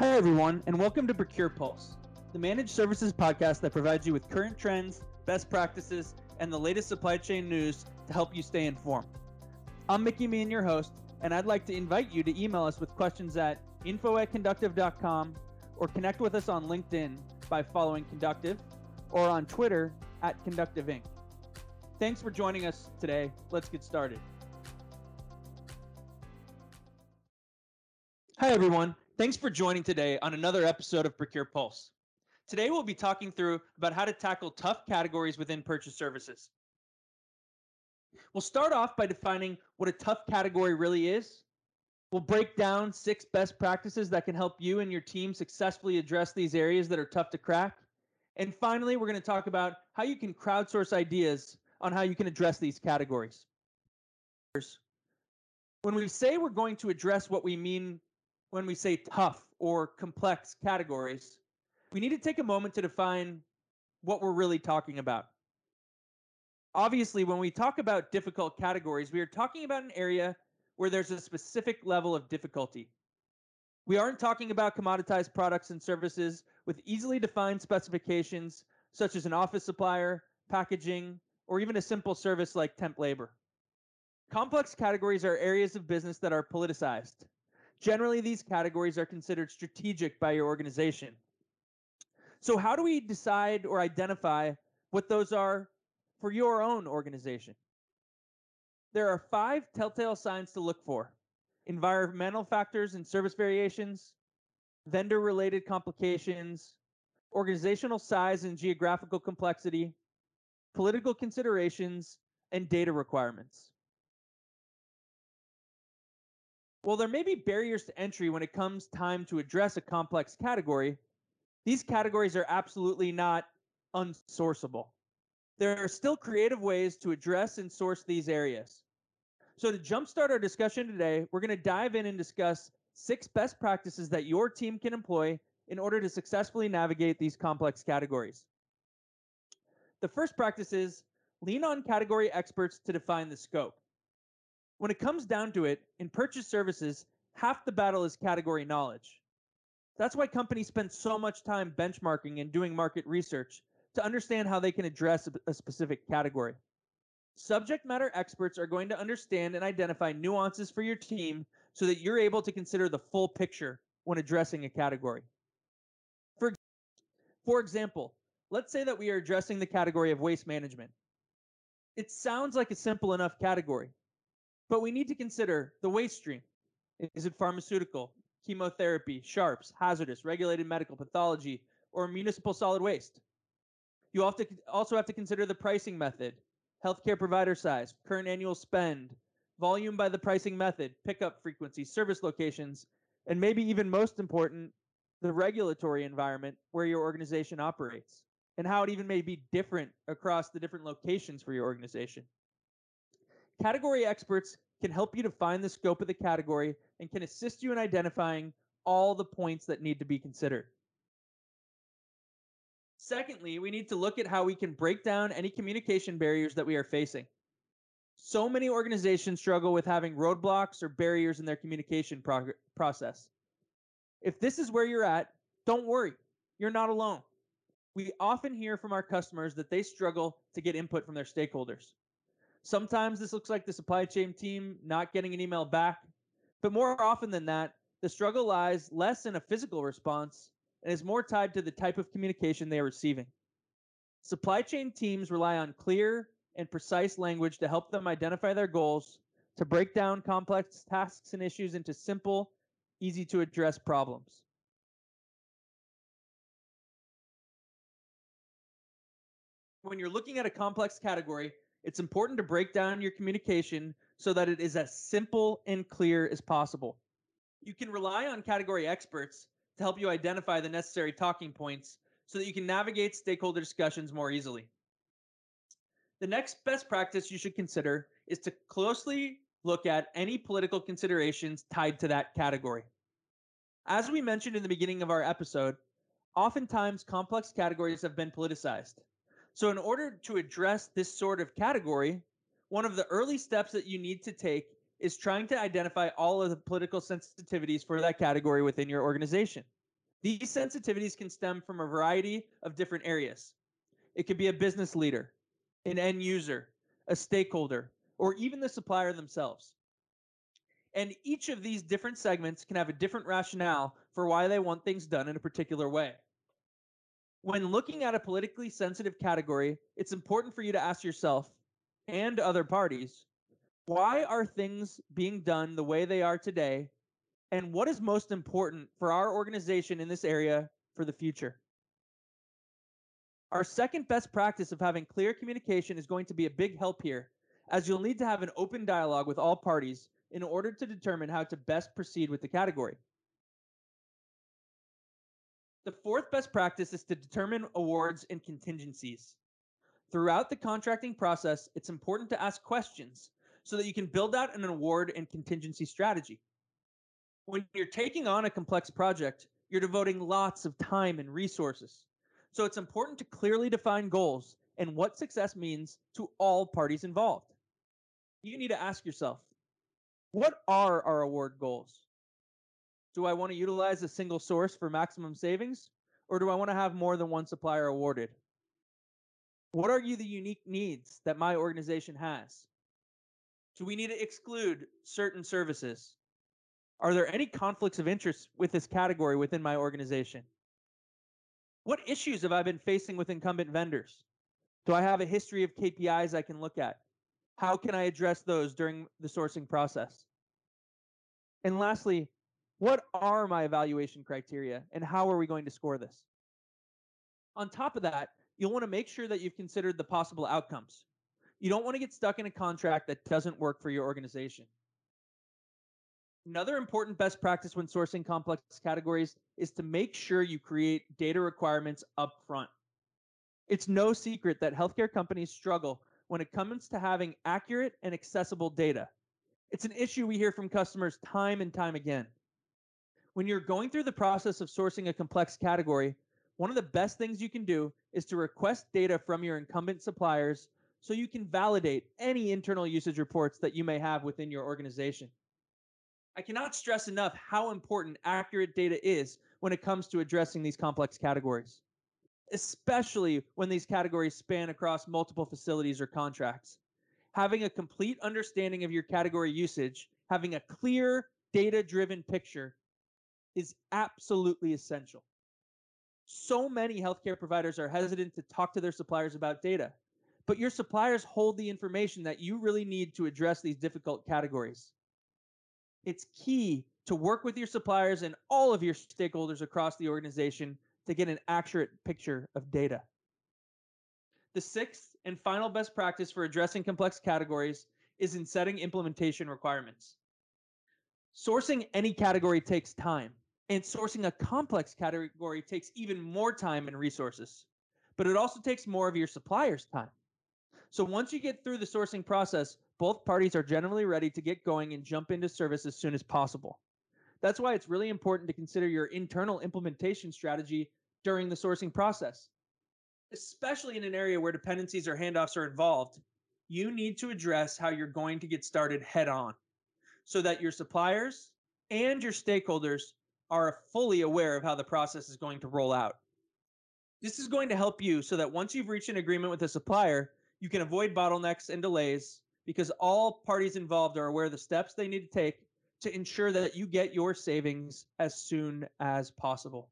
Hi, everyone, and welcome to Procure Pulse, the managed services podcast that provides you with current trends, best practices, and the latest supply chain news to help you stay informed. I'm Mickey Meehan, your host, and I'd like to invite you to email us with questions at info at conductiv.com or connect with us on LinkedIn by following Conductiv or on Twitter at Conductiv Inc. Thanks for joining us today. Let's get started. Hi, everyone. Thanks for joining today on another episode of Procure Pulse. Today, we'll be talking through about how to tackle tough categories within purchase services. We'll start off by defining what a tough category really is. We'll break down six best practices that can help you and your team successfully address these areas that are tough to crack. And finally, we're going to talk about how you can crowdsource ideas on how you can address these categories. When we say we're going to address what we mean when we say tough or complex categories, we need to take a moment to define what we're really talking about. Obviously, when we talk about difficult categories, we are talking about an area where there's a specific level of difficulty. We aren't talking about commoditized products and services with easily defined specifications, such as an office supplier, packaging, or even a simple service like temp labor. Complex categories are areas of business that are politicized, Generally, these categories are considered strategic by your organization. So, how do we decide or identify what those are for your own organization? There are five telltale signs to look for environmental factors and service variations, vendor related complications, organizational size and geographical complexity, political considerations, and data requirements. While there may be barriers to entry when it comes time to address a complex category, these categories are absolutely not unsourceable. There are still creative ways to address and source these areas. So, to jumpstart our discussion today, we're going to dive in and discuss six best practices that your team can employ in order to successfully navigate these complex categories. The first practice is lean on category experts to define the scope. When it comes down to it, in purchase services, half the battle is category knowledge. That's why companies spend so much time benchmarking and doing market research to understand how they can address a specific category. Subject matter experts are going to understand and identify nuances for your team so that you're able to consider the full picture when addressing a category. For, for example, let's say that we are addressing the category of waste management. It sounds like a simple enough category, but we need to consider the waste stream. Is it pharmaceutical, chemotherapy, sharps, hazardous, regulated medical pathology, or municipal solid waste? You also have to consider the pricing method, healthcare provider size, current annual spend, volume by the pricing method, pickup frequency, service locations, and maybe even most important, the regulatory environment where your organization operates and how it even may be different across the different locations for your organization. Category experts can help you define the scope of the category and can assist you in identifying all the points that need to be considered. Secondly, we need to look at how we can break down any communication barriers that we are facing. So many organizations struggle with having roadblocks or barriers in their communication prog- process. If this is where you're at, don't worry, you're not alone. We often hear from our customers that they struggle to get input from their stakeholders. Sometimes this looks like the supply chain team not getting an email back, but more often than that, the struggle lies less in a physical response and is more tied to the type of communication they are receiving. Supply chain teams rely on clear and precise language to help them identify their goals, to break down complex tasks and issues into simple, easy to address problems. When you're looking at a complex category, it's important to break down your communication so that it is as simple and clear as possible. You can rely on category experts to help you identify the necessary talking points so that you can navigate stakeholder discussions more easily. The next best practice you should consider is to closely look at any political considerations tied to that category. As we mentioned in the beginning of our episode, oftentimes complex categories have been politicized. So, in order to address this sort of category, one of the early steps that you need to take is trying to identify all of the political sensitivities for that category within your organization. These sensitivities can stem from a variety of different areas. It could be a business leader, an end user, a stakeholder, or even the supplier themselves. And each of these different segments can have a different rationale for why they want things done in a particular way. When looking at a politically sensitive category, it's important for you to ask yourself and other parties why are things being done the way they are today? And what is most important for our organization in this area for the future? Our second best practice of having clear communication is going to be a big help here, as you'll need to have an open dialogue with all parties in order to determine how to best proceed with the category. The fourth best practice is to determine awards and contingencies. Throughout the contracting process, it's important to ask questions so that you can build out an award and contingency strategy. When you're taking on a complex project, you're devoting lots of time and resources. So it's important to clearly define goals and what success means to all parties involved. You need to ask yourself, what are our award goals? Do I want to utilize a single source for maximum savings? Or do I want to have more than one supplier awarded? What are you the unique needs that my organization has? Do we need to exclude certain services? Are there any conflicts of interest with this category within my organization? What issues have I been facing with incumbent vendors? Do I have a history of KPIs I can look at? How can I address those during the sourcing process? And lastly, what are my evaluation criteria and how are we going to score this? On top of that, you'll want to make sure that you've considered the possible outcomes. You don't want to get stuck in a contract that doesn't work for your organization. Another important best practice when sourcing complex categories is to make sure you create data requirements up front. It's no secret that healthcare companies struggle when it comes to having accurate and accessible data. It's an issue we hear from customers time and time again. When you're going through the process of sourcing a complex category, one of the best things you can do is to request data from your incumbent suppliers so you can validate any internal usage reports that you may have within your organization. I cannot stress enough how important accurate data is when it comes to addressing these complex categories especially when these categories span across multiple facilities or contracts. Having a complete understanding of your category usage, having a clear data driven picture is absolutely essential. So many healthcare providers are hesitant to talk to their suppliers about data, but your suppliers hold the information that you really need to address these difficult categories. It's key to work with your suppliers and all of your stakeholders across the organization to get an accurate picture of data. The sixth and final best practice for addressing complex categories is in setting implementation requirements. Sourcing any category takes time, and sourcing a complex category takes even more time and resources. But it also takes more of your supplier's time. So once you get through the sourcing process, both parties are generally ready to get going and jump into service as soon as possible. That's why it's really important to consider your internal implementation strategy during the sourcing process. Especially in an area where dependencies or handoffs are involved, you need to address how you're going to get started head on so that your suppliers and your stakeholders are fully aware of how the process is going to roll out. This is going to help you so that once you've reached an agreement with a supplier, you can avoid bottlenecks and delays because all parties involved are aware of the steps they need to take to ensure that you get your savings as soon as possible.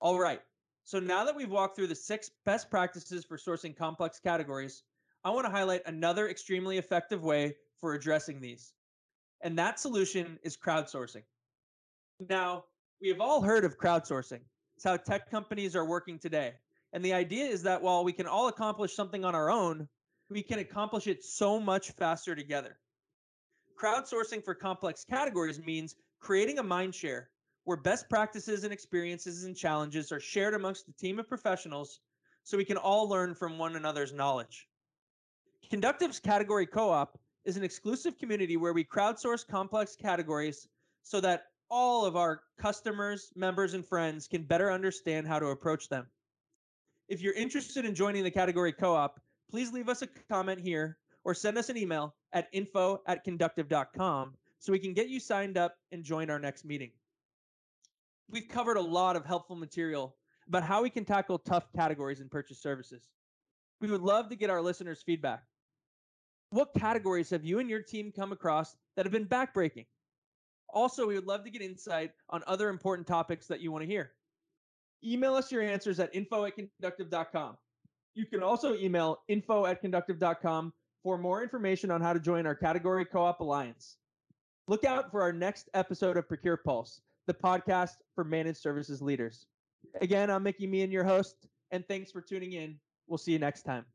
All right. So now that we've walked through the six best practices for sourcing complex categories, I want to highlight another extremely effective way for addressing these. And that solution is crowdsourcing. Now, we have all heard of crowdsourcing. It's how tech companies are working today. And the idea is that while we can all accomplish something on our own, we can accomplish it so much faster together. Crowdsourcing for complex categories means creating a mind share where best practices and experiences and challenges are shared amongst a team of professionals so we can all learn from one another's knowledge. Conductiv's Category Co op is an exclusive community where we crowdsource complex categories so that all of our customers, members, and friends can better understand how to approach them. If you're interested in joining the Category Co op, please leave us a comment here or send us an email at info at conductiv.com so we can get you signed up and join our next meeting. We've covered a lot of helpful material about how we can tackle tough categories in purchase services. We would love to get our listeners' feedback. What categories have you and your team come across that have been backbreaking? Also, we would love to get insight on other important topics that you want to hear. Email us your answers at info at conductiv.com. You can also email info at conductiv.com for more information on how to join our Category Co op Alliance. Look out for our next episode of Procure Pulse, the podcast for managed services leaders. Again, I'm Mickey Meehan, your host, and thanks for tuning in. We'll see you next time.